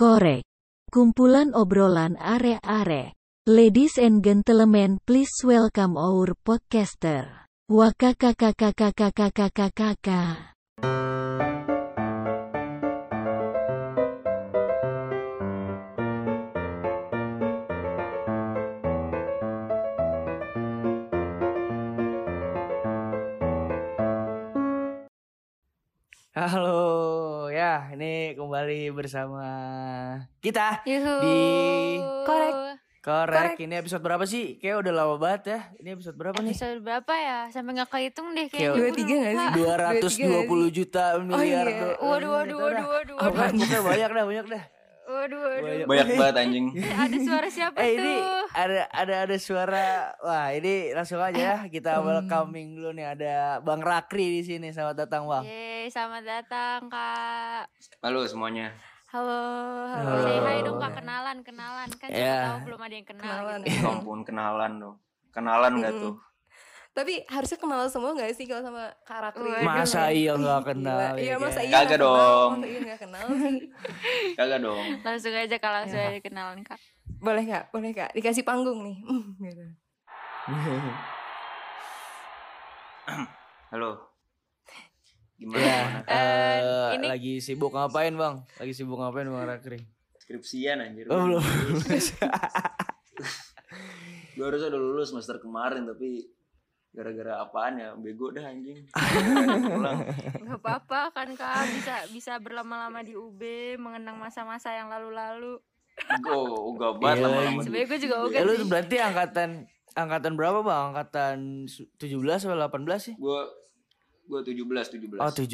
Korek. Kumpulan obrolan are-are. Ladies and gentlemen, please welcome our podcaster. Wakakakakakakakakakakaka. Halo, ya ini kembali bersama kita Yuhu. Di- korek. Korek. Ini episode berapa sih? Kayak udah lama banget ya. Ini episode berapa nih? Episode berapa ya? Sampai nggak kehitung deh Kayak-. Dua tiga nggak sih? Lupa. 220 juta miliar. iya. do- Waduh, waduh, waduh, waduh, Pokoknya- waduh. Pokoknya banyak dah, banyak dah. Waduh, waduh. Banyak. Banyak banget anjing. Eh, ada suara siapa Eh tuh? ini ada ada ada suara. Wah, ini langsung aja ya kita Hmm. welcoming dulu nih ada Bang Rakri di sini. Selamat datang, Bang. Yeay, selamat datang Kak. Halo semuanya. Halo, halo. Halo. Say hi dong Kak, kenalan, kenalan. Kan Ya. tahu belum ada yang kenal. Kenalan. gitu. Ya ampun kenalan dong. Kenalan nggak tuh? Tapi harusnya kenal semua gak sih kalau sama karakter Waduh. Masa iya nggak kenal? Iya ya masa kan? iya Kagak nggak kenal? dong. Masa iya gak kenal sih Kagak dong. Langsung aja Kak, langsung Ya. aja kenalan Kak. Boleh gak? Boleh gak? Dikasih panggung nih Hmm, gitu. Halo. Gimana? Ya, gimana? Eh, eh, ini- lagi sibuk ngapain bang? Lagi sibuk ngapain bang Rakri? Skripsian anjir. Oh belum. Gue harusnya udah lulus semester kemarin tapi gara-gara apaan ya bego dah anjing. Pulang. Gak apa-apa kan Kak, bisa bisa berlama-lama di UB, mengenang masa-masa yang lalu-lalu. Gue uga banget Iya, lama-lama. Sebenernya gue juga Ya, oke lu berarti angkatan angkatan berapa bang? Angkatan su- 17 atau 18 sih? Gue gue 17 17. Oh 17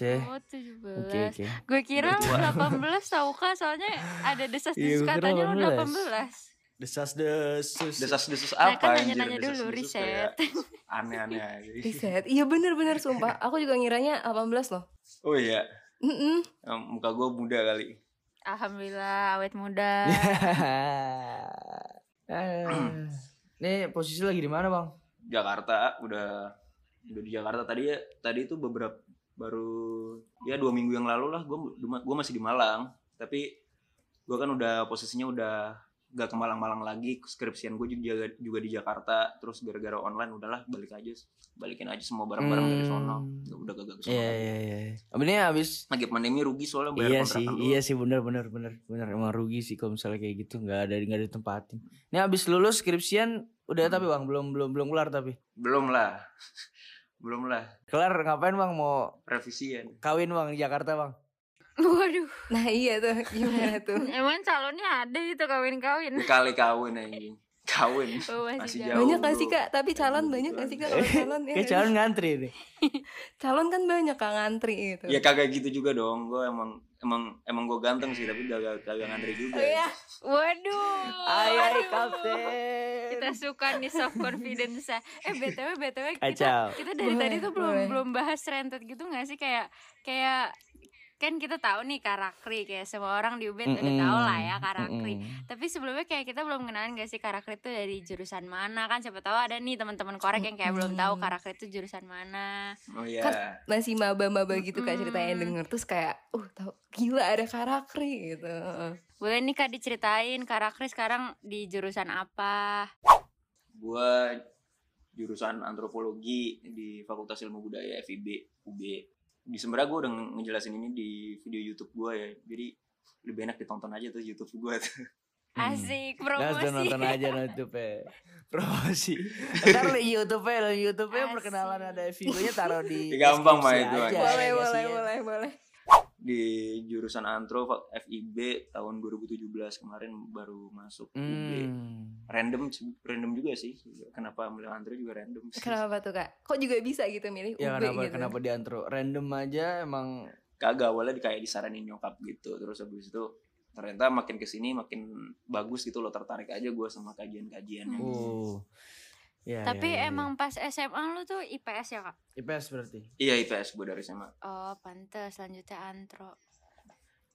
ya. Oh, 17. Oke oke. Gue kira tua. 18 tau kak soalnya ada Iya, desas-desus kira katanya lu 18. 18 Desas desus. Desas-desus Nah, apa kan anjir? nanya-nanya dulu, Desas-desus riset. Aneh-aneh aja. Riset Iya bener-bener sumpah Aku juga ngiranya 18 loh Oh iya. Mm-mm. Em, Muka gue muda kali. Alhamdulillah awet muda Eh, Nih posisi lagi di mana bang? Jakarta udah udah di Jakarta tadi ya tadi itu beberapa baru ya dua minggu yang lalu lah gue gue masih di Malang tapi gue kan udah posisinya udah gak ke Malang-Malang lagi skripsian gue juga juga di Jakarta terus gara-gara online udahlah balik aja balikin aja semua barang-barang dari sono Hmm. udah gak ke sono Iya iya iya. Ini habis lagi pandemi rugi soalnya bayar Iya sih, iya sih benar benar benar benar emang rugi sih kalau misalnya kayak gitu nggak ada nggak ditempatin. Ini habis lulus skripsian udah Hmm. tapi bang belum belum belum kelar tapi. belum lah belum lah. Kelar ngapain bang? Mau revisian kawin bang di Jakarta bang? Waduh. Nah iya tuh. Gimana tuh? Emang calonnya ada gitu kawin-kawin? Kali kawin anjing kawin Oh, masih Masih jauh. Banyak gak sih bro. kak? Tapi calon banyak gitu gak sih kan. kak? Calon ya Kayak calon ngantri nih. Calon kan banyak kak ngantri itu ya kagak gitu juga dong gue emang emang emang gue ganteng sih tapi kagak kagak ngantri juga Oh iya Waduh Ay ay Aduh. kapten. Kita suka nih self confidence ya. Eh BTW BTW kita Kacau. kita dari Boleh, tadi tuh belum boleh. belum bahas rentet gitu gak sih kayak kayak kan kita tahu nih karakri kayak semua orang di UB udah Mm-mm. tahu lah ya karakri. Mm-mm. Tapi sebelumnya kayak kita belum kenalan gak sih karakter itu dari jurusan mana kan siapa tahu ada nih teman-teman korek yang kayak belum tahu karakter itu jurusan mana. oh iya Kan Masih maba-maba gitu kak ceritanya denger Terus kayak Uh tau Gila ada karakter gitu Boleh nih kak diceritain karakter sekarang di jurusan apa? gue jurusan antropologi di Fakultas Ilmu Budaya FIB UB di sebenarnya gue udah nge- ngejelasin ini di video YouTube gue ya jadi lebih enak ditonton aja tuh YouTube gue tuh Hmm. Asik Langsung promosi. nonton aja no YouTube -nya. Promosi. Ntar di YouTube di YouTube Asik. perkenalan ada videonya taruh di Gampang, Pak, deskripsi itu, aja, Mas. ya Boleh boleh ya? boleh boleh di jurusan antro FIB tahun 2017 kemarin baru masuk UB Hmm. random random juga sih kenapa milih antro juga random sih. Kenapa tuh kak? Kok juga bisa gitu milih Ya UB kenapa gitu? kenapa di antro random aja emang kagak awalnya di- kayak disaranin nyokap gitu terus habis itu ternyata makin ke sini makin bagus gitu loh tertarik aja gue sama kajian-kajiannya Hmm. uh ya, Tapi ya, ya, emang pas SMA lu tuh IPS ya kak? IPS berarti iya IPS gue dari SMA Oh pantes selanjutnya antro.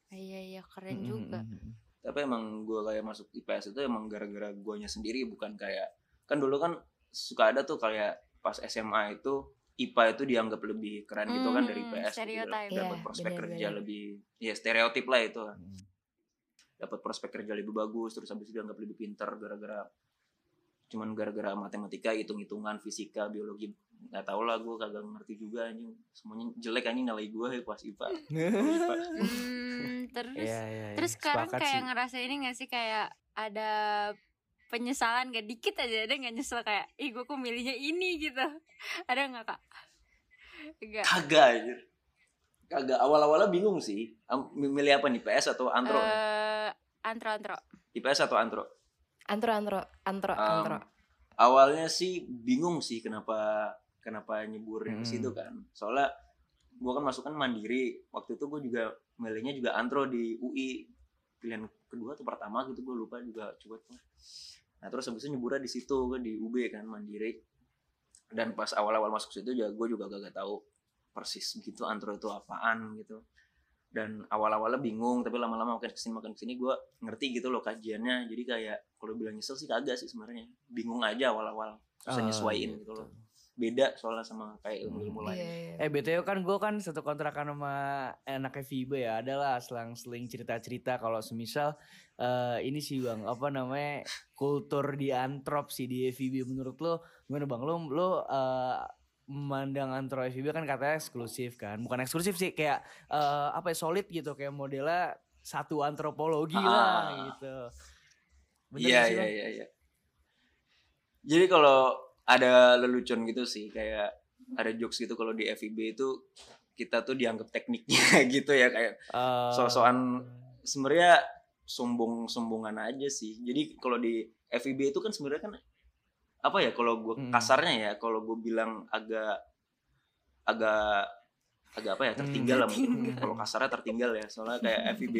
Iya iya keren Mm, juga. mm, mm. tapi emang gue kayak masuk IPS itu emang gara-gara guanya sendiri bukan kayak kan dulu kan suka ada tuh kayak pas SMA itu IPA itu dianggap lebih keren gitu kan dari Hmm, IPS gitu, stereotype. dapat Iya, prospek benar-benar. kerja lebih ya stereotip lah itu Mm. dapat prospek kerja lebih bagus terus habis itu dianggap lebih pinter gara-gara cuman gara-gara matematika hitung-hitungan fisika biologi nggak tau lah gue kagak ngerti juga anjing. Semuanya jelek anjing nilai gue ya pas IPA Hmm, terus Iya, iya, iya. terus sekarang Sepakat kayak sih. ngerasa ini gak sih? Kayak ada penyesalan gak dikit aja ada nggak nyesel? Kayak ih gue kok milihnya ini gitu. Ada nggak kak? Enggak. kagak anjir. Kagak. Awal-awalnya bingung sih. Milih apa nih PS atau antro Eh, antro antro IPS atau antro Antro, antro, antro, Um, antro. awalnya sih bingung sih kenapa kenapa nyebur yang Hmm. situ kan. Soalnya gua kan masuk kan mandiri waktu itu gue juga milihnya juga antro di UI pilihan kedua atau pertama gitu gue lupa juga coba tuh. Nah terus habis itu nyeburnya di situ kan di UB kan mandiri. Dan pas awal-awal masuk situ juga gue juga gak, tahu persis gitu antro itu apaan gitu dan awal-awalnya bingung tapi lama-lama makin ke sini makin ke sini gue ngerti gitu loh kajiannya. Jadi kayak kalau bilang nyesel sih kagak sih sebenarnya. Bingung aja awal-awal susah Ah, nyesuaiin gitu loh. beda soalnya sama kayak ilmu-ilmu Iya, lain. iya. Eh BTW kan gue kan satu kontrakan sama enaknya Vibe ya. Adalah selang-seling cerita-cerita. Kalau semisal eh ini sih bang apa namanya kultur di antrop sih di FIB menurut lo gimana bang? Lo lo eh, memandang antro FIB kan katanya eksklusif kan bukan eksklusif sih kayak eh, apa ya solid gitu kayak modelnya satu antropologi lah Ah. gitu. Bener Iya iya iya iya. Jadi kalau ada lelucon gitu sih kayak ada jokes gitu kalau di FIB itu kita tuh dianggap tekniknya gitu ya kayak Eh, So-soan sebenarnya sombong-sombongan aja sih. Jadi kalau di FIB itu kan sebenarnya kan apa ya kalau gue Hmm. kasarnya ya kalau gue bilang agak agak agak apa ya tertinggal lah mungkin Tertinggal. kalau kasarnya tertinggal ya soalnya kayak FIB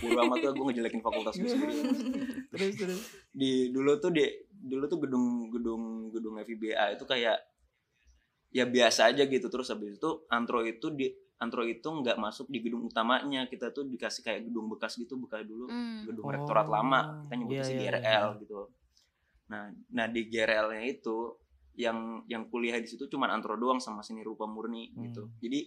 bodo amat tuh gue ngejelekin fakultas gue sendiri terus terus. di dulu tuh di dulu tuh gedung gedung gedung FIBA itu kayak ya biasa aja gitu terus habis itu antro itu di antro itu nggak masuk di gedung utamanya kita tuh dikasih kayak gedung bekas gitu bekas dulu Hmm. gedung rektorat lama kita iya, nyebutnya sih iya, GRL iya. gitu nah nah di GRL-nya itu yang yang kuliah di situ cuman antro doang sama seni rupa murni gitu Hmm. jadi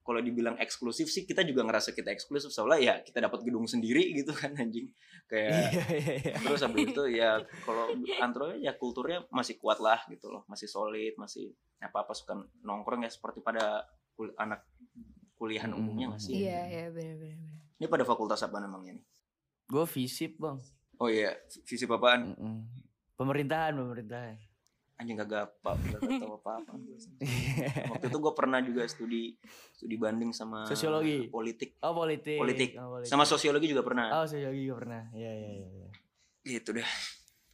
kalau dibilang eksklusif sih kita juga ngerasa kita eksklusif soalnya ya kita dapat gedung sendiri gitu kan anjing kayak Iya iya iya. terus habis itu ya kalau antro ya kulturnya masih kuat lah gitu loh masih solid masih apa apa suka nongkrong ya seperti pada kul- anak kuliahan Hmm. umumnya nggak sih Iya, iya, benar-benar. ini pada fakultas apa namanya nih Gue visip bang. oh iya visi apaan Mm-mm. Pemerintahan pemerintahan. anjing kagak apa kagak tahu apa apa waktu itu gue pernah juga studi studi banding sama Sosiologi. politik Oh politik. Politik. Oh, politik. sama sosiologi juga pernah Oh sosiologi juga pernah. Iya iya iya. iya. gitu deh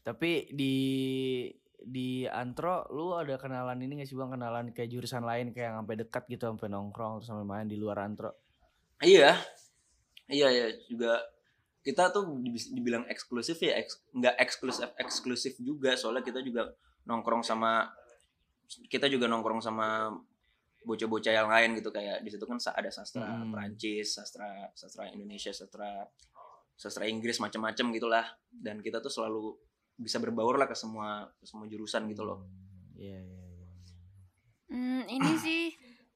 Tapi di di antro lu ada kenalan ini gak sih bang kenalan kayak jurusan lain kayak sampai dekat gitu sampai nongkrong terus sampai main di luar antro. Iya, iya ya juga kita tuh dibis- dibilang eksklusif ya eks- nggak eksklusif eksklusif juga soalnya kita juga nongkrong sama kita juga nongkrong sama bocah-bocah yang lain gitu kayak di situ kan ada sastra Mm. Perancis, sastra sastra Indonesia, sastra sastra Inggris macam-macam gitulah dan kita tuh selalu bisa berbaur lah ke semua ke semua jurusan gitu loh. Iya iya iya. Hmm, ini sih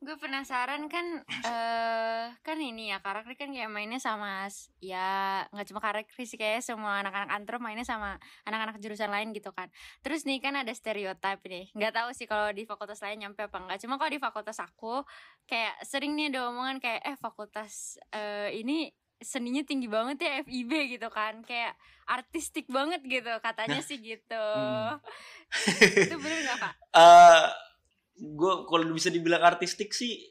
gue penasaran kan eh kan ini ya karakter kan kayak mainnya sama ya nggak cuma karakter sih kayak semua anak-anak antro mainnya sama anak-anak jurusan lain gitu kan. Terus nih kan ada stereotip nih nggak tahu sih kalau di fakultas lain nyampe apa enggak cuma kalau di fakultas aku kayak sering nih ada omongan kayak eh fakultas eh, ini seninya tinggi banget ya FIB gitu kan. Kayak artistik banget gitu katanya sih gitu. Hmm. itu bener nggak kak? Eh gue kalau bisa dibilang artistik sih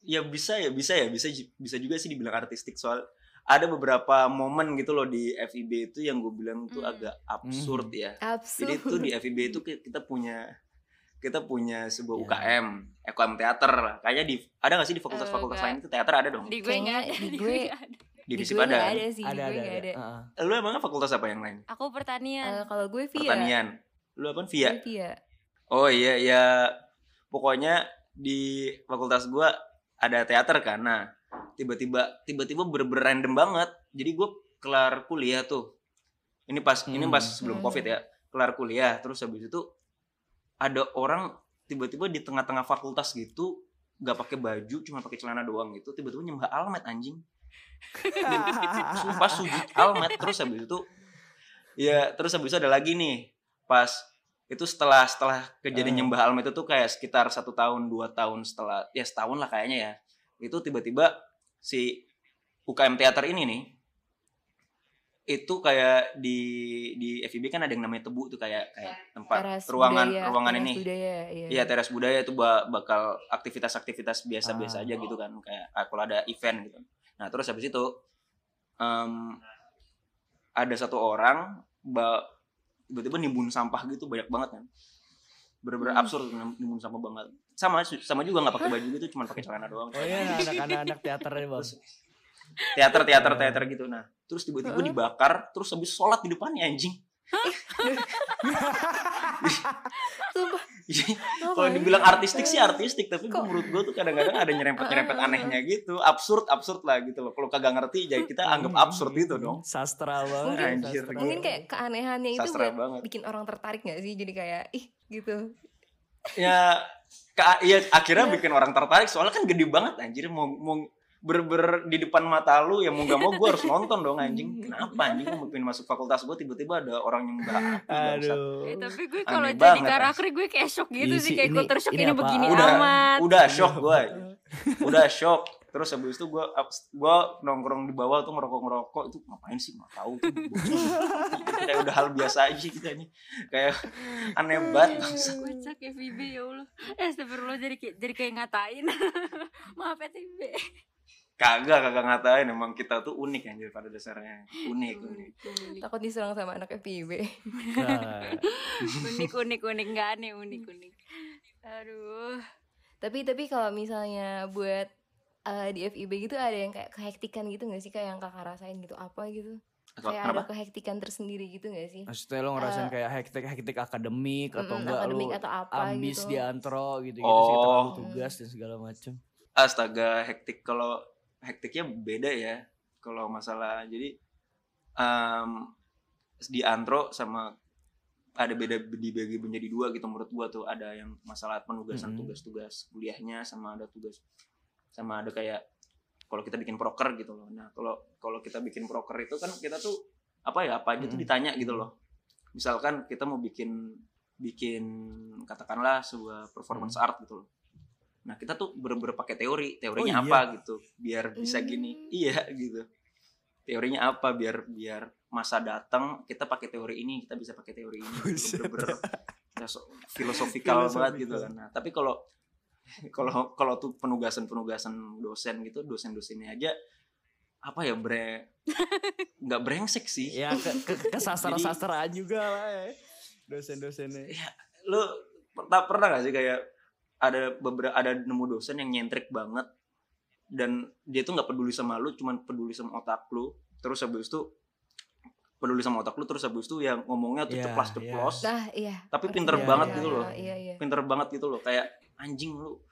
ya bisa ya bisa ya bisa bisa juga sih dibilang artistik soal ada beberapa momen gitu loh di FIB itu yang gue bilang tuh Hmm. agak absurd ya Absurd. jadi tuh di FIB itu ki- kita punya kita punya sebuah Ya. UKM UKM teater lah kayaknya di ada gak sih di fakultas-fakultas Eh, lain itu teater ada dong di gue nggak ada Kayaknya di gue- di Visip gue ada nggak ada sih, di Ada gue ada ada. ada. Heeh. lu emangnya fakultas apa yang lain Aku pertanian. Eh, kalau gue Via. pertanian lu apa via Gue Via. Oh iya ya pokoknya di fakultas gua ada teater kan. Nah, tiba-tiba tiba-tiba ber random banget. Jadi gua kelar kuliah tuh. Ini pas ini Hmm. pas sebelum Hmm. Covid ya. Kelar kuliah terus habis itu ada orang tiba-tiba di tengah-tengah fakultas gitu nggak pakai baju cuma pakai celana doang gitu tiba-tiba nyembah almet anjing sumpah sujud almet terus habis itu ya terus habis itu ada lagi nih pas itu setelah setelah kejadian Ah. nyembah almet itu kayak sekitar satu tahun dua tahun setelah ya setahun lah kayaknya ya itu tiba-tiba si UKM teater ini nih itu kayak di di FIB kan ada yang namanya tebu tuh kayak kayak tempat Teras ruangan budaya, ruangan teras ini budaya, iya. Iya teras budaya itu ba- bakal aktivitas-aktivitas biasa-biasa Ah. aja gitu kan kayak kalau ada event gitu. Nah terus habis itu em, ada satu orang ba- tiba-tiba nimbun sampah gitu banyak banget kan. Bener-bener Hmm. absurd nim- nimbun sampah banget. Sama sama juga nggak pakai baju gitu cuma pakai celana doang. Oh iya anak-anak anak teaternya bang. Terus teater teater teater gitu nah terus tiba-tiba dibakar terus habis sholat di depannya anjing Sumpah. kalau dibilang artistik sih artistik tapi gua- menurut gue tuh kadang-kadang ada nyerempet nyerempet Ah, anehnya gitu absurd absurd lah gitu loh kalau kagak ngerti jadi kita anggap absurd itu dong Sastra banget. Mungkin- ya, Anjir, sastra. Mungkin kayak keanehannya itu Sastra buat banget. bikin orang tertarik gak sih? Jadi kayak ih gitu. ya ka, ya akhirnya bikin orang tertarik soalnya kan gede banget anjir mau mau ber-ber di depan mata lu ya mau gak mau gue harus nonton dong anjing kenapa anjing mau pengen masuk fakultas gue tiba-tiba ada orang yang nggak Aduh. Eh, tapi gue kalau jadi banget, karakter gue kayak shock gitu Ih, sih sih, kayak gue ini- tershock ini begini udah amat. udah shock gue udah shock terus habis itu gue gue nongkrong di bawah tuh ngerokok ngerokok itu ngapain sih nggak tahu tuh kayak udah hal biasa aja kita nih kayak aneh banget bangsa. Kocak ya FIB ya Allah. Eh astagfirullah jadi jadi kayak ngatain. Maaf ya FIB. Kagak kagak ngatain emang kita tuh unik anjir pada dasarnya unik unik Takut diserang sama anak FIB. Nah, unik unik unik nggak aneh unik unik. Aduh. tapi tapi kalau misalnya buat eh, di FIB gitu ada yang kayak kehektikan gitu gak sih kayak yang kakak rasain gitu apa gitu? Kayak kenapa ada kehektikan tersendiri gitu gak sih? Maksudnya lo ngerasain Eh, kayak hektik hektik akademik atau Mm-mm, enggak akademik lu atau apa ambis gitu. di antro gitu gitu sih Oh. terlalu tugas dan segala macam. astaga hektik kalau hektiknya beda ya kalau masalah. Jadi em, di antro sama ada beda dibagi menjadi dua gitu menurut gua tuh. Ada yang masalah penugasan Mm-mm. tugas-tugas kuliahnya sama ada tugas sama ada kayak kalau kita bikin proker gitu loh. Nah kalau kalau kita bikin proker itu kan kita tuh apa ya apa aja tuh Mm-mm. ditanya gitu loh. Misalkan kita mau bikin bikin katakanlah sebuah performance art gitu loh nah kita tuh bener-bener pakai teori teorinya Oh, iya? apa gitu biar bisa Hmm. gini iya gitu teorinya apa biar biar masa datang kita pakai teori ini kita bisa pakai teori ini Buset. bener-bener ya, so- filosofikal banget gitu kan nah tapi kalau kalau kalau tuh penugasan penugasan dosen gitu dosen dosennya aja apa ya bre nggak brengsek sih Ya ke, ke, ke sastra sastraan juga lah ya. Dosen-dosennya. lu pernah pernah gak sih kayak ada beberapa ada nemu dosen yang nyentrik banget. Dan dia tuh nggak peduli sama lu cuman peduli sama otak lu. Terus habis itu peduli sama otak lu terus habis itu yang ngomongnya tuh Iya, ceplas ceplos Nah iya. Tapi pinter iya, banget iya, gitu loh. Iya iya. pinter banget gitu loh. Kayak anjing lu.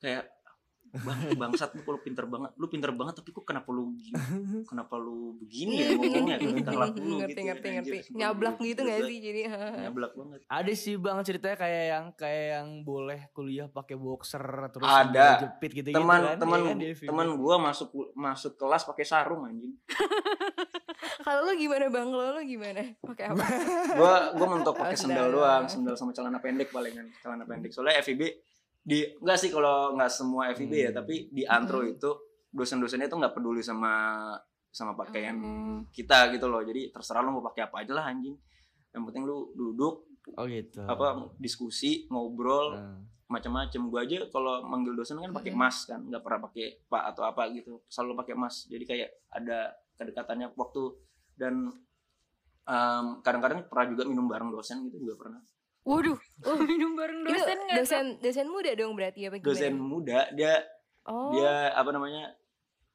Kayak bang bangsat lu kalau pinter banget lu pinter banget tapi kok kenapa lu gini kenapa lu begini ya ngomongnya ke tingkah laku lu ngerti gitu ngerti anjir. ngerti. Nyablak gitu gua- gak sih jadi? nyablak banget Ada sih bang ceritanya kayak yang kayak yang boleh kuliah pakai boxer terus Ada. jepit gitu gitu teman kan. teman Iya kan, di FIB. teman gua masuk masuk kelas pakai sarung anjing Kalau lu gimana bang? Kalau lu gimana? Pakai apa? gua gua mentok pakai sendal sendal. doang sendal sama celana pendek palingan celana pendek soalnya FIB di enggak sih kalau nggak semua FIB ya Hmm. tapi di antro Hmm. itu dosen-dosennya tuh nggak peduli sama sama pakaian Hmm. kita gitu loh jadi terserah lu mau pakai apa aja lah anjing yang penting lu duduk Oh gitu. apa diskusi ngobrol Nah. macam-macam gua aja kalau manggil dosen kan pakai Mm-mm. mas kan nggak pernah pakai pak atau apa gitu selalu pakai mas jadi kayak ada kedekatannya waktu dan em, kadang-kadang pernah juga minum bareng dosen gitu juga pernah Waduh, minum bareng dosen nggak tuh? dosen dosen muda dong berarti ya? gimana? dosen muda dia Oh. dia apa namanya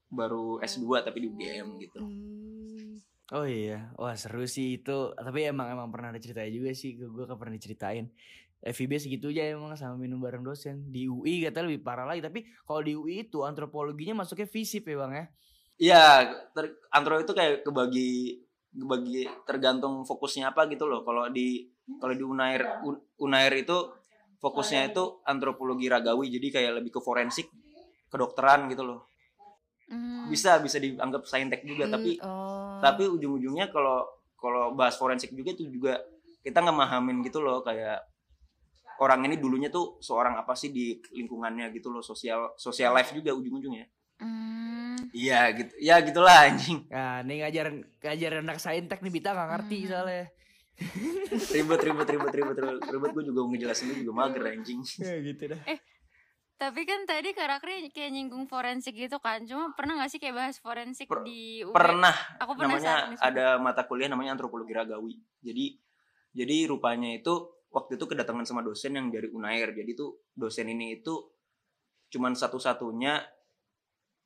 baru S2 tapi di UGM gitu Hmm. Oh iya, wah seru sih itu. Tapi emang emang pernah ada ceritanya juga sih, gue gue pernah diceritain. FIB segitu aja emang sama minum bareng dosen. Di UI katanya lebih parah lagi. Tapi kalau di UI itu antropologinya masuknya visip ya bang ya. Iya, antro itu kayak kebagi kebagi tergantung fokusnya apa gitu loh. Kalau di kalau di Unair Un- Unair itu fokusnya itu antropologi ragawi, jadi kayak lebih ke forensik, kedokteran gitu loh. Hmm. bisa bisa dianggap saintek juga Hmm, tapi oh. tapi ujung-ujungnya kalau kalau bahas forensik juga itu juga kita nggak mahamin gitu loh kayak orang ini dulunya tuh seorang apa sih di lingkungannya gitu loh sosial sosial life juga ujung-ujungnya Hmm. iya gitu ya gitulah anjing Nah, nih ngajarin ngajarin anak saintek nih Bita nggak ngerti Hmm. soalnya. ribet ribet ribet ribet ribet, ribet gue juga ngejelasin juga mager anjing Ya gitu dah. Tapi kan tadi karakternya kayak nyinggung forensik gitu kan. Cuma pernah gak sih kayak bahas forensik Per- di UB? pernah Aku namanya nih, sumpah. ada mata kuliah namanya antropologi ragawi jadi jadi rupanya itu waktu itu kedatangan sama dosen yang dari Unair jadi tuh dosen ini itu cuman satu-satunya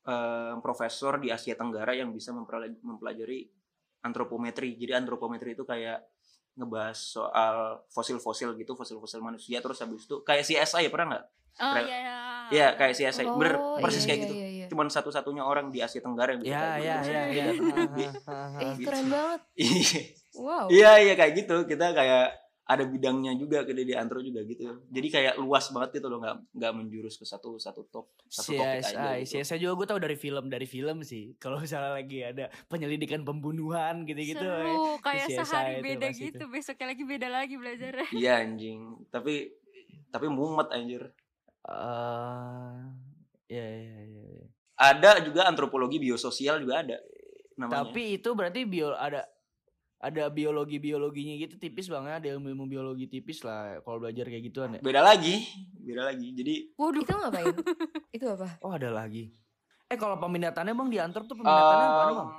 eh, profesor di Asia Tenggara yang bisa mempelaj- mempelajari antropometri jadi antropometri itu kayak ngebahas soal fosil-fosil gitu fosil-fosil manusia terus habis itu kayak CSI ya pernah nggak Oh iya. Iya kayak CSI bener Oh, persis iya, kayak iya, gitu iya, iya. cuman satu-satunya orang di Asia Tenggara yang bisa Ya kayak ya gitu. ya ya. Iya. Eh, keren banget. Iya. Wow. Iya iya kayak gitu kita kayak ada bidangnya juga ke di antro juga gitu jadi kayak luas banget gitu loh nggak nggak menjurus ke satu satu top satu topik aja CSI, gitu. CSI juga gue tau dari film dari film sih. Kalau misalnya lagi ada penyelidikan pembunuhan gitu-gitu. ya. Seru, kayak CSI sehari itu beda gitu. Besoknya lagi beda lagi belajar. iya anjing tapi tapi mumet anjir Eh, ya ya ya. ya. ada juga antropologi biososial juga ada namanya Tapi itu berarti bio ada ada biologi biologinya gitu tipis banget ada ilmu ilmu biologi tipis lah kalau belajar kayak gituan ya. beda lagi beda lagi jadi Waduh. Itu ngapain? itu apa? Oh ada lagi. Eh kalau peminatannya bang di antrop tuh peminatannya apa um, bang?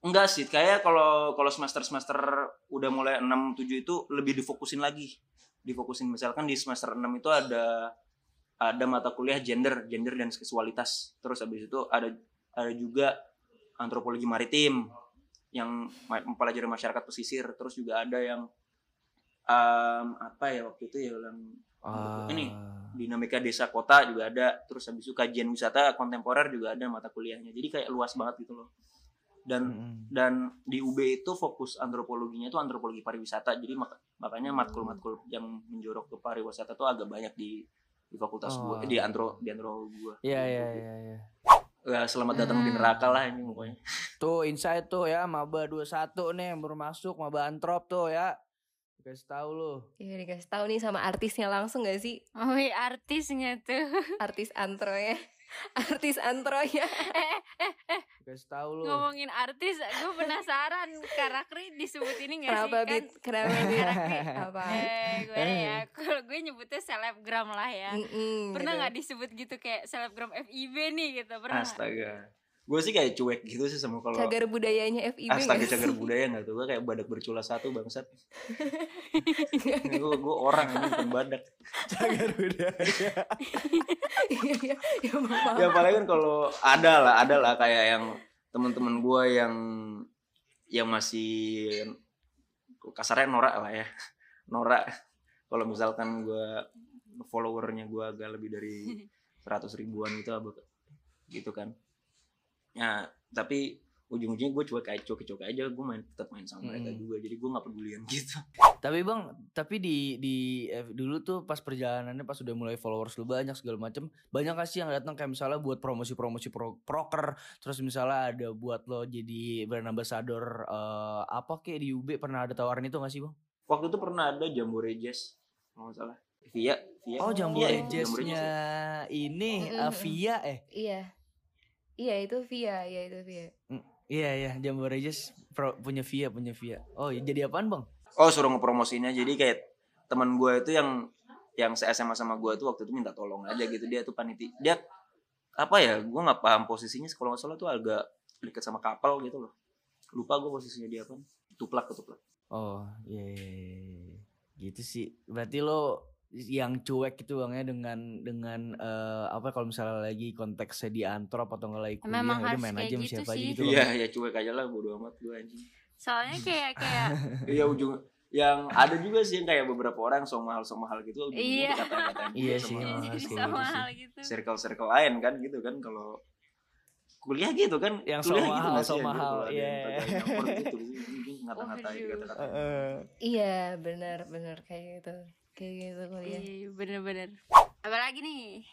enggak sih kayak kalau kalau semester semester udah mulai 6 7 itu lebih difokusin lagi difokusin misalkan di semester 6 itu ada ada mata kuliah gender gender dan seksualitas terus habis itu ada ada juga antropologi maritim yang mempelajari masyarakat pesisir terus juga ada yang um, apa ya waktu itu ya yang ini Ah. dinamika desa kota juga ada terus habis itu kajian wisata kontemporer juga ada mata kuliahnya jadi kayak luas banget gitu loh dan Mm-mm. dan di UB itu fokus antropologinya itu antropologi pariwisata jadi mak- makanya matkul-matkul yang menjorok ke pariwisata tuh agak banyak di di fakultas Oh. gua eh, di antro di antro gua Iya iya iya. Ya, selamat datang di Hmm. neraka lah ini pokoknya Tuh insight tuh ya maba 21 nih yang baru masuk maba antrop tuh ya. Kasih tahu lu. Iya dikasih tahu nih sama artisnya langsung gak sih? Oh iya, artisnya tuh. Artis antro ya. Artis antro ya. Kasih tahu lu. Ngomongin artis, gue penasaran karakter disebut ini gak Kenapa sih? bit? Kan Kenapa Apa? eh gue ya kalau gue nyebutnya selebgram lah ya Mm-mm, pernah gitu. nggak disebut gitu kayak selebgram FIB nih gitu pernah nggak? astaga gue sih kayak cuek gitu sih sama kalau Cagar budayanya FIB astaga nggak cagar budaya nggak tuh gue kayak badak bercula satu bangsat gue gue orang ini bukan badak Cagar budaya. Iya, iya. Ya, ya apalagi kan kalau ada lah ada lah kayak yang teman-teman gue yang yang masih kasarnya norak lah ya. Norak. Kalau misalkan gue followernya gue agak lebih dari 100 ribuan gitu gitu kan. Ya tapi ujung-ujungnya gue cuek kayak cuek cuek aja gue main tetap main sama mereka Hmm. juga jadi gue nggak pedulian gitu Tapi bang, tapi di di eh, dulu tuh pas perjalanannya pas udah mulai followers lu banyak segala macem, banyak gak sih yang datang kayak misalnya buat promosi-promosi pro, proker, terus misalnya ada buat lo jadi brand ambassador eh, apa kayak di UB pernah ada tawaran itu gak sih bang? waktu itu pernah ada jambore jazz kalau nggak salah via via Oh Iya, jambore Jambore jazznya ini eh, Mm-mm. Via eh Iya. Iya itu via, iya itu via. Iya iya. Jambore jazz pro- punya Via punya Via. Oh jadi apaan bang? Oh suruh ngepromosinya jadi kayak teman gue itu yang yang se SMA sama gue tuh waktu itu minta tolong aja gitu. Dia tuh panitia. Dia apa ya gue nggak paham posisinya kalau nggak salah tuh agak deket sama kapal gitu loh. Lupa gue posisinya dia apa tuplak ketuplak. Oh iya, iya, iya, iya. gitu sih. Berarti lo yang cuek gitu bang ya dengan dengan eh, apa kalau misalnya lagi konteksnya di antrop atau nggak lagi kuliah Memang udah harus main kayak aja gitu siapa aja sih. gitu iya ya cuek aja lah bodo amat gue anjing soalnya kayak kayak iya ujung yang ada juga sih yang kayak beberapa orang sok mahal sok mahal gitu Iya. Iya juga sih, sama gitu sih. hal gitu circle circle lain kan gitu kan kalau kuliah gitu kan Yang kuliah sok gitu mahal, anjir, mahal, iya. gitu ngata-ngatain. Iya benar benar kayak gitu. Kayak gitu kuliah. iya bener-bener apalagi nih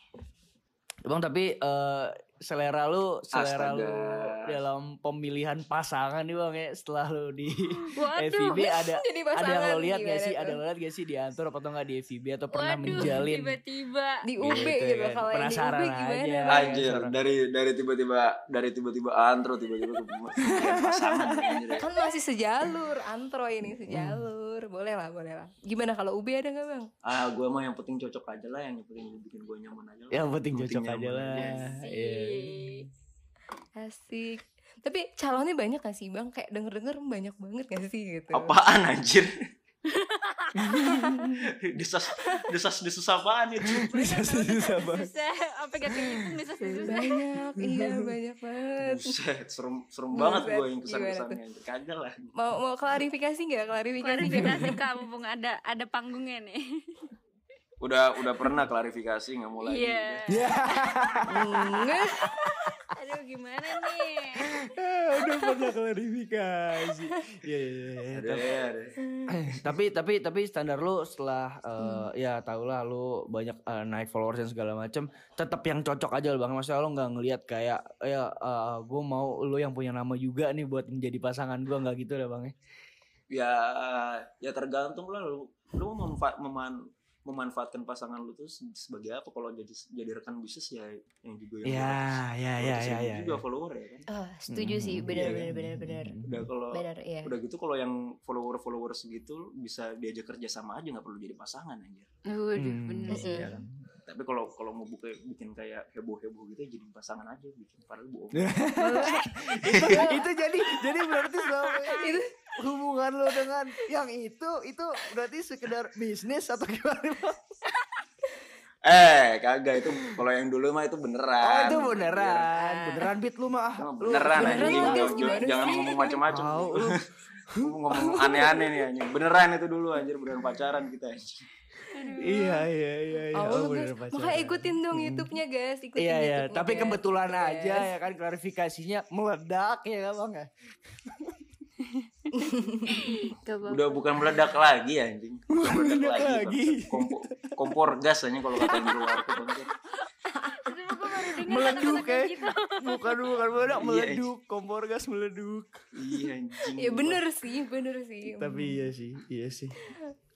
Bang tapi eh, selera lu selera lu Astaga. dalam pemilihan pasangan nih bang ya setelah lu di Waduh. FIB ada Jadi ada yang lo lihat gak sih ada lo lihat gak sih di Antur apa atau nggak di FIB atau pernah Waduh, menjalin tiba-tiba. di UB Gitu gitu, kan. kalau yang di Penasaran UB gimana aja. Bang? Anjir, dari dari tiba-tiba dari tiba-tiba antro tiba-tiba ke pasangan kan masih sejalur antro ini sejalur boleh lah boleh lah gimana kalau UB ada nggak bang Ah, gue mah yang penting cocok aja lah, yang penting bikin gue nyaman aja lah. yang penting cocok aja lah Asik. Iya. asik tapi calonnya banyak gak sih bang kayak denger denger banyak banget gak sih gitu Apaan anjir? desas desas desas apaan itu? susah banget Bisa, sampai gak kehitung bisa susah. banyak iya banyak banget Buset, serem serem Buset, banget gue yang gimana kesan-kesannya anjir. Kagak lah. mau mau klarifikasi nggak klarifikasi? Klarifikasi kamu Bung ada ada panggungnya nih. Udah udah pernah klarifikasi nggak mau lagi. Iya. Enggak. Aduh gimana nih? udah pernah klarifikasi Iya, iya, iya, iya. Tapi- tapi tapi tapi standar lu setelah eh, ya tau lah lu banyak eh, naik followers dan segala macem tetap yang cocok aja bang maksudnya lu nggak ngelihat kayak ya gue mau lu yang punya nama juga nih buat menjadi pasangan gue nggak gitu lah bang ya Ya ya tergantung lah lu lu memanfa- meman- memanfaatkan pasangan lu tuh se- sebagai apa? Kalau jadi jadi rekan bisnis ya yang juga yang ya ya ya ya ya juga follower ya kan? Oh, setuju sih. Hmm, benar iya benar kan? benar benar. Udah kalau benar iya. udah gitu kalau yang follower follower segitu bisa diajak kerja sama aja nggak perlu jadi pasangan aja Waduh, Hmm, bener Mm-mm. sih. Iya kan? Tapi kalau kalau mau buka bikin kayak heboh heboh gitu ya jadi pasangan aja bikin padahal bohong. Itu itu jadi jadi berarti selama ini hubungan lo dengan yang itu itu berarti sekedar bisnis atau gimana? Eh kagak itu kalau yang dulu mah itu Oh beneran itu beneran, beneran. Beat lu mah. Itu beneran beneran anjing. Jangan- ngomong macam-macam ngomong ngomong aneh-aneh nih anjing. Beneran itu dulu anjir beneran pacaran kita anjing. Iya iya iya iya. Oh, Oh, guys, bener makanya ikutin dong YouTube-nya guys, ikutin Iya iya, tapi guys. kebetulan Yes. aja ya kan klarifikasinya meledak ya kan bang ya. Udah bukan meledak lagi anjing Bukan Meledak lagi. bangsat. Kompo- kompor gas anjing kalau kata di luar tuh. Aduh, Meleduk ya. gitu. Bukan bukan meledak, Iya, meleduk, kompor gas meleduk. iya anjing Ya bener sih, bener sih. Tapi iya sih, iya sih.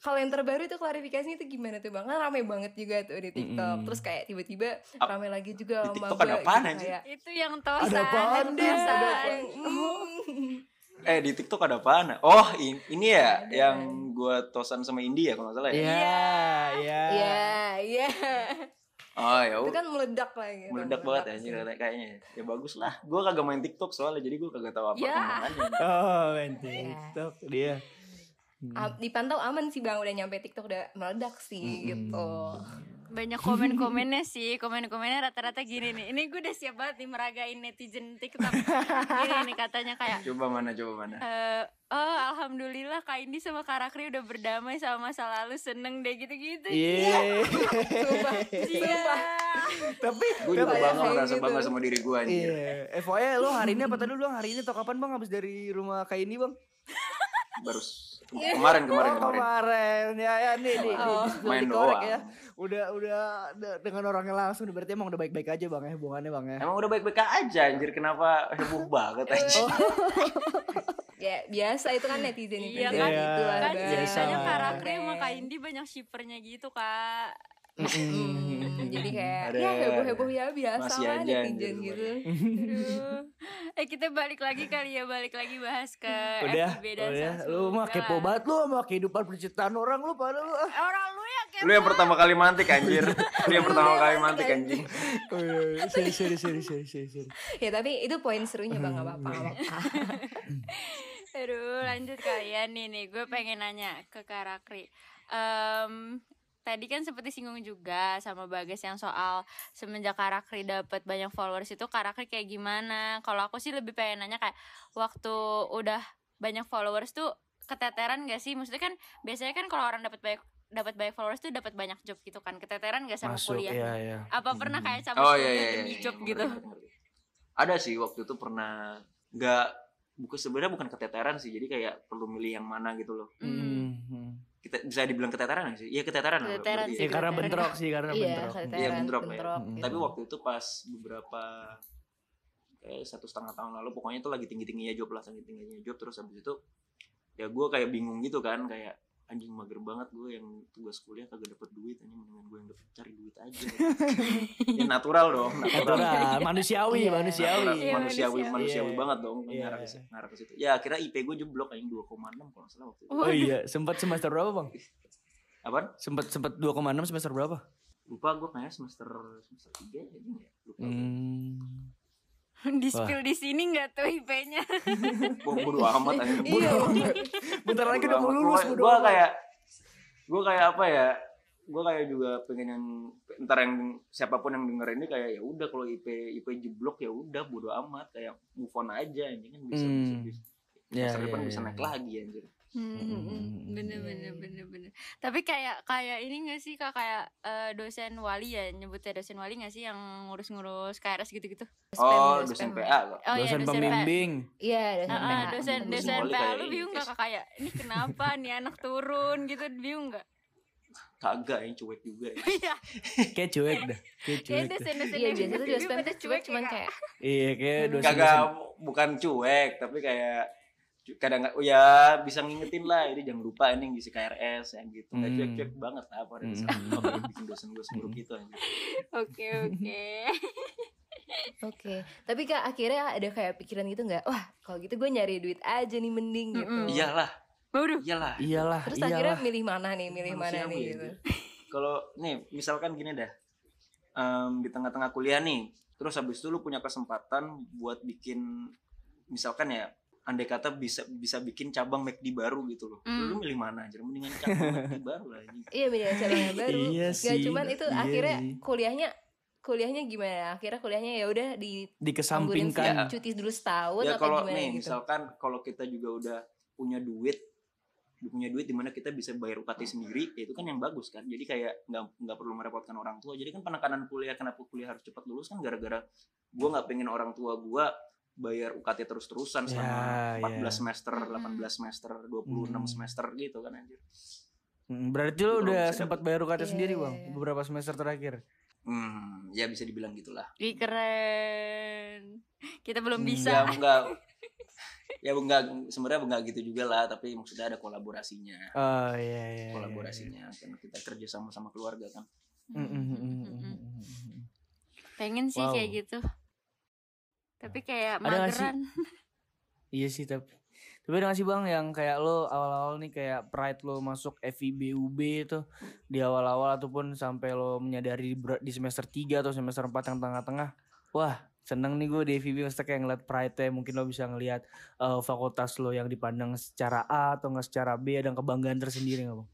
Kalau yang terbaru itu klarifikasinya itu gimana tuh bang? Kan rame banget juga tuh di TikTok. Mm-mm. Terus kayak tiba-tiba rame lagi juga di sama TikTok Mbak ada apaan, gitu, kayak, Itu yang tosan. Ada apaan? Ada apaan? mm. eh di TikTok ada apaan oh in- ini ya Ada. yang gua tosan sama Indi ya kalau nggak salah ya Iya, iya. Iya, iya. oh ya Itu kan meledak lah gitu. meledak banget ya kayak- kayaknya ya bagus lah gua kagak main TikTok soalnya jadi gua kagak tahu apa kembangannya Oh, main TikTok dia. A- dipantau aman sih bang, udah nyampe TikTok udah meledak sih Mm-mm. gitu. Banyak komen-komennya sih. Komen-komennya rata-rata gini nih. Ini gue udah siap banget nih meragain netizen TikTok. Gini nih katanya kayak coba mana coba mana? Eh oh alhamdulillah Kak Indi sama Kak Rakri udah berdamai sama masa lalu. Seneng deh gitu-gitu. Iya. Sumpah, Iya. Tapi gue juga bangga merasa gitu. bangga sama diri gua anjir. Iya, FYI lo hari ini apa tadi? Lu hari ini atau kapan bang habis dari rumah kayak ini bang? Baru s- kemarin kemarin oh, kemarin kemarin ya ya nih nih, Oh. Main doang. ya. Udah udah de- dengan orangnya langsung berarti emang udah baik-baik aja bang ya hubungannya bang ya. emang udah baik-baik aja anjir kenapa heboh banget anjir ya biasa itu kan netizen netizen Iya kan? lah Kan Bang. ceritanya Biasa. Kak Rakri sama Kak Indi banyak shippernya gitu kak Hmm, jadi kayak Ada. ya heboh heboh ya biasa Masih lah aja, netizen anjir, gitu. Aduh. Eh kita balik lagi kali ya Balik lagi bahas ke Udah, FIB dan udah. Samsung. Lu mah kepo banget lu sama kehidupan percintaan orang lu pada lu. ah. Orang lu ya kepo lu yang pertama kali mantik anjir lu yang pertama kali mantik anjing Oh, iya, Seri seri seri seri seri seri. Ya tapi itu poin serunya bang apa-apa. nggak apa-apa. Aduh lanjut kalian nih nih Gue pengen nanya ke Kak Rakri Em, Tadi kan seperti singgung juga sama Bagas yang soal semenjak Kak Rakri dapat banyak followers itu Kak Rakri kayak gimana? Kalau aku sih lebih pengen nanya kayak waktu udah banyak followers tuh keteteran gak sih? Maksudnya kan biasanya kan kalau orang dapat banyak dapat banyak followers tuh dapat banyak job gitu kan. Keteteran gak sama Masuk kuliah? iya iya. Apa pernah kayak sama oh iya kuliah iya, demi iya, job iya, gitu? ngerti, ngerti. ada sih waktu itu pernah nggak bukan sebenarnya bukan keteteran sih jadi kayak perlu milih yang mana gitu loh Hmm. Kita bisa dibilang keteteran nggak sih? Iya keteteran. Keteteran sih, Ya ya. karena keteteran. bentrok sih, karena Iya, bentrok. keteteran, Iya, bentrok bentrok, ya. Mm-mm. gitu. Tapi waktu itu pas beberapa kayak satu setengah tahun lalu pokoknya itu lagi tinggi tingginya job lah tinggi tingginya job terus habis itu ya gue kayak bingung gitu kan kayak anjing mager banget gue yang tugas kuliah kagak dapet duit anjing mendingan gue yang dapet cari duit aja ya natural dong natural Natural, manusiawi, Iya. manusiawi. Natural, Iya, manusiawi manusiawi. manusiawi Iya. banget dong Iya. ngarah ke situ- ngarah ke situ ya akhirnya IP gue jeblok anjing 2,6 kalau nggak salah waktu itu Oh. Oh iya, sempat semester berapa, Bang? apaan Sempat sempat 2,6 semester berapa? lupa gue kayaknya semester semester tiga ya anjing ya lupa gue. Hmm. Spill di sini nggak tuh IP-nya Gua bodo amat anjing. Iya. Bentar lagi udah mau lulus, Gua- bodo gua amat. kayak gue kayak apa ya gue kayak juga pengen yang ntar yang siapa pun yang denger ini kayak ya udah kalau IP IP jeblok ya udah bodo amat. Kayak move on aja ini kan bisa Hmm. bisa, bisa Ya, semester depan ya, bisa naik lagi anjir Hmm, bener bener bener bener tapi kayak kayak ini gak sih kak kayak eh, dosen wali ya nyebutnya dosen wali gak sih yang ngurus-ngurus KRS gitu-gitu oh Spam, dosen. PA kok oh iya dosen dosen PA. pembimbing. Iya, dosen Ah, ah, PA. dosen Dosen dosen PA lu bingung gak kak kayak ini kenapa nih anak turun gitu bingung gak kagak yang cuek juga ya. iya Kayak cuek dah. Kayak cuek. Iya, biasanya tuh dosen tuh cuek cuman ya, Kak. kayak Iya, kayak dosen. kagak bukan cuek tapi kayak kadang nggak oh ya bisa ngingetin lah ini jangan lupa ini ngisi KRS yang gitu nggak Hmm. cuek cuek banget apa ada dosen Hmm. apa yang bikin dosen gue seburuk Hmm. itu anjir oke oke Oke, tapi kak akhirnya ada kayak pikiran gitu nggak? Wah, kalau gitu gue nyari duit aja nih mending gitu. Iyalah waduh iyalah Iyalah, Terus iyalah. akhirnya milih mana nih, milih mana Manusiawi nih gitu. Kalau nih misalkan gini dah em, di tengah-tengah kuliah nih terus habis itu lu punya kesempatan buat bikin misalkan ya andai kata bisa bisa bikin cabang McD baru gitu loh Hmm. lu milih mana aja mendingan cabang McD baru lah anjing. Iya beda cara yang baru. Iya Gak sih, cuman itu iya akhirnya sih. kuliahnya kuliahnya gimana? Akhirnya kuliahnya ya udah di Dikesampingkan. cuti dulu setahun ya apa kalau gimana nih gitu? misalkan kalau kita juga udah punya duit punya duit di mana kita bisa bayar UKT sendiri ya itu kan yang bagus kan jadi kayak nggak nggak perlu merepotkan orang tua jadi kan penekanan kuliah kenapa kuliah harus cepat lulus kan gara-gara gua nggak pengen orang tua gua bayar UKT terus-terusan Ya, selama 14 ya. semester, Hmm. 18 semester, 26 Hmm. semester gitu kan anjir. Hmm, Berarti lu Kalau udah sempat dapet. bayar UKT Iya, sendiri, iya, Bang, iya. beberapa semester terakhir. Hmm, ya bisa dibilang gitulah. Ih, keren kita belum Hmm, bisa Ya enggak ya enggak sebenarnya enggak gitu juga lah, tapi maksudnya ada kolaborasinya. Oh, iya iya. iya, Kolaborasinya karena kita kerja sama sama keluarga kan. iya. Mm, mm, mm, mm, Mm-mm. mm, mm, mm. pengen sih Wow. kayak gitu tapi kayak Ada mageran. Iya sih tapi tapi ada gak sih bang yang kayak lo awal-awal nih kayak pride lo masuk FIB UB itu di awal-awal ataupun sampai lo menyadari di semester 3 atau semester 4 yang tengah-tengah? Wah seneng nih gue di FIB maksudnya kayak ngeliat pride nya mungkin lo bisa ngeliat eh, fakultas lo yang dipandang secara A atau nggak secara B ada kebanggaan tersendiri nggak bang?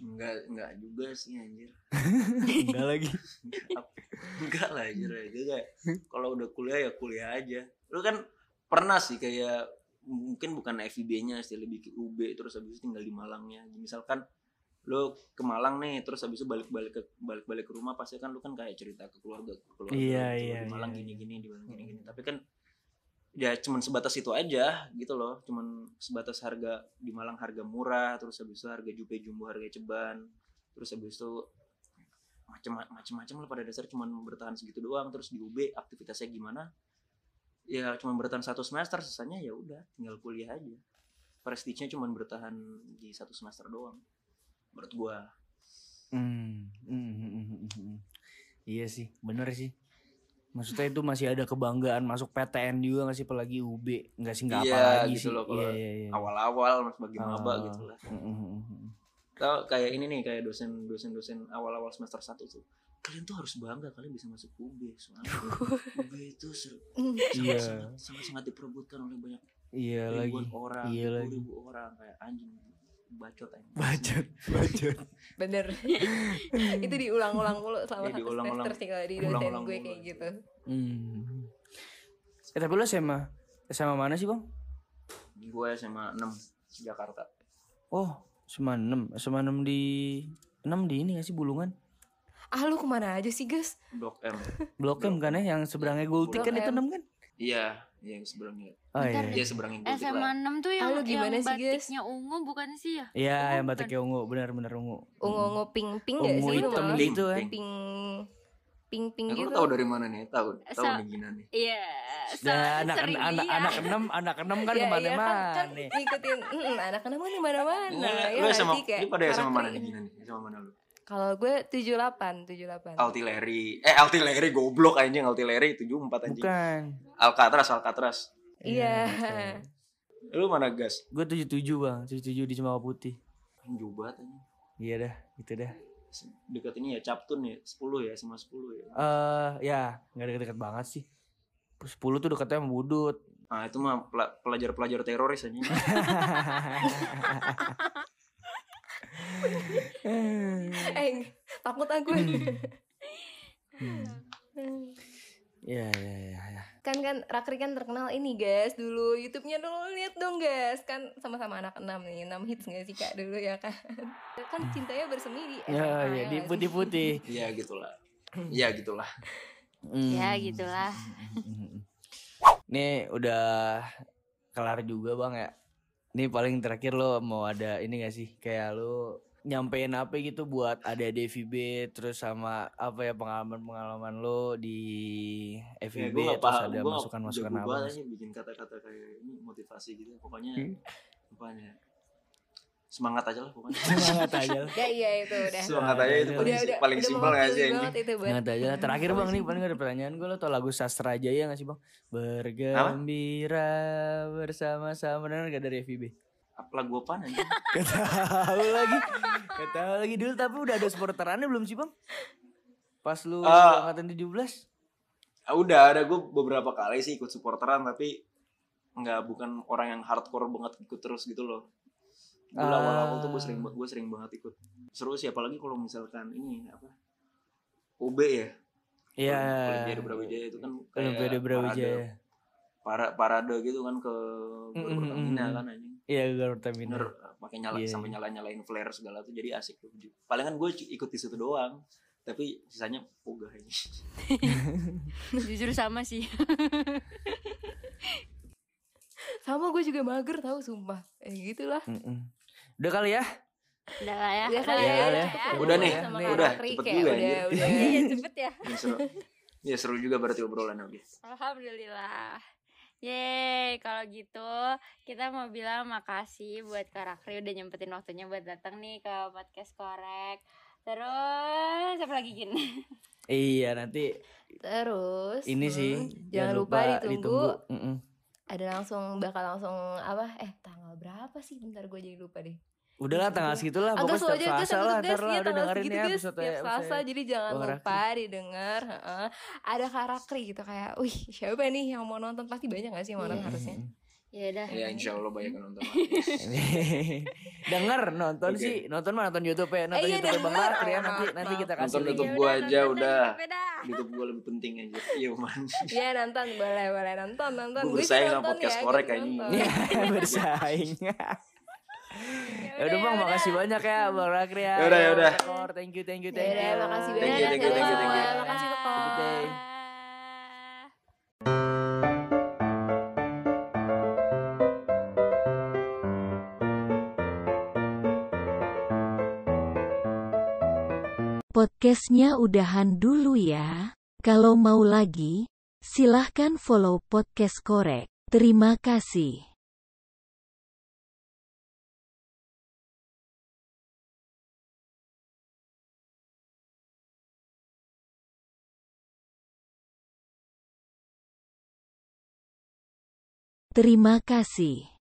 Enggak enggak juga sih anjir. Enggak lagi. enggak lah anjir aja kayak kalau udah kuliah ya kuliah aja. Lu kan pernah sih kayak mungkin bukan FIB-nya sih lebih ke UB terus habis itu tinggal di Malangnya. Misalkan lu ke Malang nih terus habis itu balik-balik ke balik-balik ke rumah pasti kan lu kan kayak cerita ke keluarga ke keluarga Iya, iya, di Malang iya, gini-gini di Malang gini-gini tapi kan ya cuman sebatas itu aja gitu loh. Cuman sebatas harga di Malang harga murah terus habis itu harga jupe jumbo harga ceban terus habis itu macam macam-macam lah pada dasar cuman bertahan segitu doang. Terus di UB aktivitasnya gimana? Ya cuman bertahan satu semester sisanya ya udah tinggal kuliah aja. Prestige-nya cuman bertahan di satu semester doang menurut gua. Hmm, hmm, hmm, hmm, hmm, hmm. Iya sih, bener sih. Maksudnya itu masih ada kebanggaan masuk PTN juga nggak sih apalagi UB nggak sih nggak apa Iya, lagi gitu sih. loh, kalau Iya iya iya. awal-awal sebagai maba Awal. gitu lah hmm, hmm, hmm. Tau kayak ini nih kayak dosen dosen dosen awal-awal semester 1 tuh kalian tuh harus bangga kalian bisa masuk UB soalnya UB itu ser- Hmm. Iya. sangat, sangat sangat diperebutkan oleh banyak Iya lagi. ribuan orang Iya ribu, lagi. ribu orang kayak anjing bacot aja Bacot, bacot. Bener. itu diulang-ulang mulu selama Iya, satu semester sih kalau di dosen Ulang-ulang gue kayak gitu. Hmm. Eh tapi lu SMA SMA mana sih bang? gue SMA 6 Jakarta Oh SMA 6 SMA 6 di 6 di ini gak sih Bulungan? Ah lu ke mana aja sih guys? Blok M Blok M kan ya yang seberangnya Gultik kan itu M. 6 kan? iya Iya seberangnya. Oh iya. Bentar iya. Iya seberangnya Gojek SMA lah. 6 tuh yang, Halo, gimana yang sih, guys? batiknya ungu bukan sih ya? Iya, Ungu yang bukan? batiknya ungu, benar-benar ungu. ungu-ungu pink-pink gak Ungu sih lu hitam gitu kan. Pink. pink Aku gitu tahu dari mana nih? Tahu, tahu Sa- nih Gina nih. Iya. Nah, sa- anak anak lihat. anak enam anak enam kan Iya, iya, ke mana-mana kan, kan nih. ngikutin mm, anak anak mana mana mana Enggak, ya lu sama? Kayak lu pada sama mana nih Gina nih? Sama mana lu? Kalau gue tujuh delapan tujuh delapan Altileri. Eh Altileri goblok anjing Altileri 74 anjing. Bukan. Alcatraz Alcatraz. iya Lu mana gas? Gue tujuh tujuh bang, tujuh tujuh di Cemara Putih. Jauh banget anjing. Iya dah, gitu dah. Dekat ini ya Captun ya 10 ya sama 10 ya. Eh, ya nggak deket-deket banget sih. Sepuluh tuh deketnya sama Budut. Ah itu mah pela- pelajar-pelajar teroris anjing. eh takut aku Iya iya iya. Ya. kan kan Rakri kan terkenal ini guys dulu YouTube-nya dulu lihat dong guys kan sama-sama anak enam nih enam hits nggak sih kak dulu ya kan kan cintanya bersemi di Ya, SMA, ya, ya di putih-putih. Iya gitulah. Iya gitulah. Ya Hmm. gitulah. Nih udah kelar juga bang ya. Nih paling terakhir lo mau ada ini gak sih kayak lo nyampein apa gitu buat ada di FIB terus sama apa ya pengalaman-pengalaman lo di Ya, FIB gak terus paham, ada masukan-masukan apa? aja bikin kata-kata kayak ini motivasi gitu. Pokoknya, Hmm. pokoknya semangat aja lah pokoknya. Semangat aja. lah. ya iya itu udah semangat aja itu Udah, paling, udah udah paling udah simpel gak sih buat Semangat aja. lah. Terakhir bang nih paling ada pertanyaan gue lo tau lagu Sastra Jaya gak sih bang? Bergembira bersama-sama bener gak dari FIB? Apa lagu apaan anjing? Gak tahu lagi. Gak tahu lagi dulu tapi udah ada supporterannya belum sih bang? Pas lu Ah. angkatan 17? Ah, udah ada gue beberapa kali sih ikut supporteran tapi nggak bukan orang yang hardcore banget ikut terus gitu loh. Dulu Ah. awal-awal tuh gue sering gue sering banget ikut. Seru sih apalagi kalau misalkan ini apa? UB ya. Iya. Olimpiade Brawijaya itu kan kayak Olimpiade Brawijaya. parade, para, parade gitu kan ke mm, Pertamina mm. kan anjing. Iya Gor Pertamina. Bener pakai nyala Iya, sampai nyala nyalain flare segala tuh jadi asik tuh. Palingan gue ikut di situ doang. Tapi sisanya ogah ini. Jujur sama sih. sama gue juga mager tahu sumpah eh gitulah Mm-mm. Udah kali ya? Udah lah ya. Udah kali ya, ya, udah. cukup Udah ya nih, sama nih, udah, cepet kayak juga, udah anjir. udah Iya cepet ya. Ya, seru. ya seru juga berarti obrolan oke. Alhamdulillah. Yeay, kalau gitu kita mau bilang makasih buat Kak Rakri udah nyempetin waktunya buat datang nih ke podcast korek. Terus apa lagi gini? Iya nanti terus ini hmm, sih jangan lupa, ditunggu, Mm-mm. ada langsung bakal langsung apa eh tanggal berapa sih bentar gue jadi lupa deh Udahlah tanggal segitu lah agak pokoknya setiap aja Selasa lah guys ntar lah ya udah tanggal dengerin ya guys setiap Selasa jadi jangan lupa didengar heeh. ada karakter gitu kayak wih siapa nih yang mau nonton pasti banyak gak sih yang mau nonton harusnya Ya udah. Ya insya Allah banyak yang nonton. Denger nonton sih nonton mah nonton YouTube ya nonton iya, YouTube Bang. Rakri ya nanti nanti kita kasih Nonton. YouTube Ya gua aja udah. YouTube dah. YouTube gue lebih penting aja. Iya man. Iya nonton boleh boleh nonton nonton Gua bersaing sama nonton podcast ya, korek kayaknya. Iya, bersaing. Ya udah Bang, makasih banyak ya Bang Rakri ya. Ya udah, ya udah. Thank you, thank you, Ya thank udah, you. makasih Thank you, banyak thank you, thank you, thank you. Makasih Tekor. day. Podcastnya udahan dulu ya. Kalau mau lagi, silahkan follow podcast korek. Terima kasih. Terima kasih.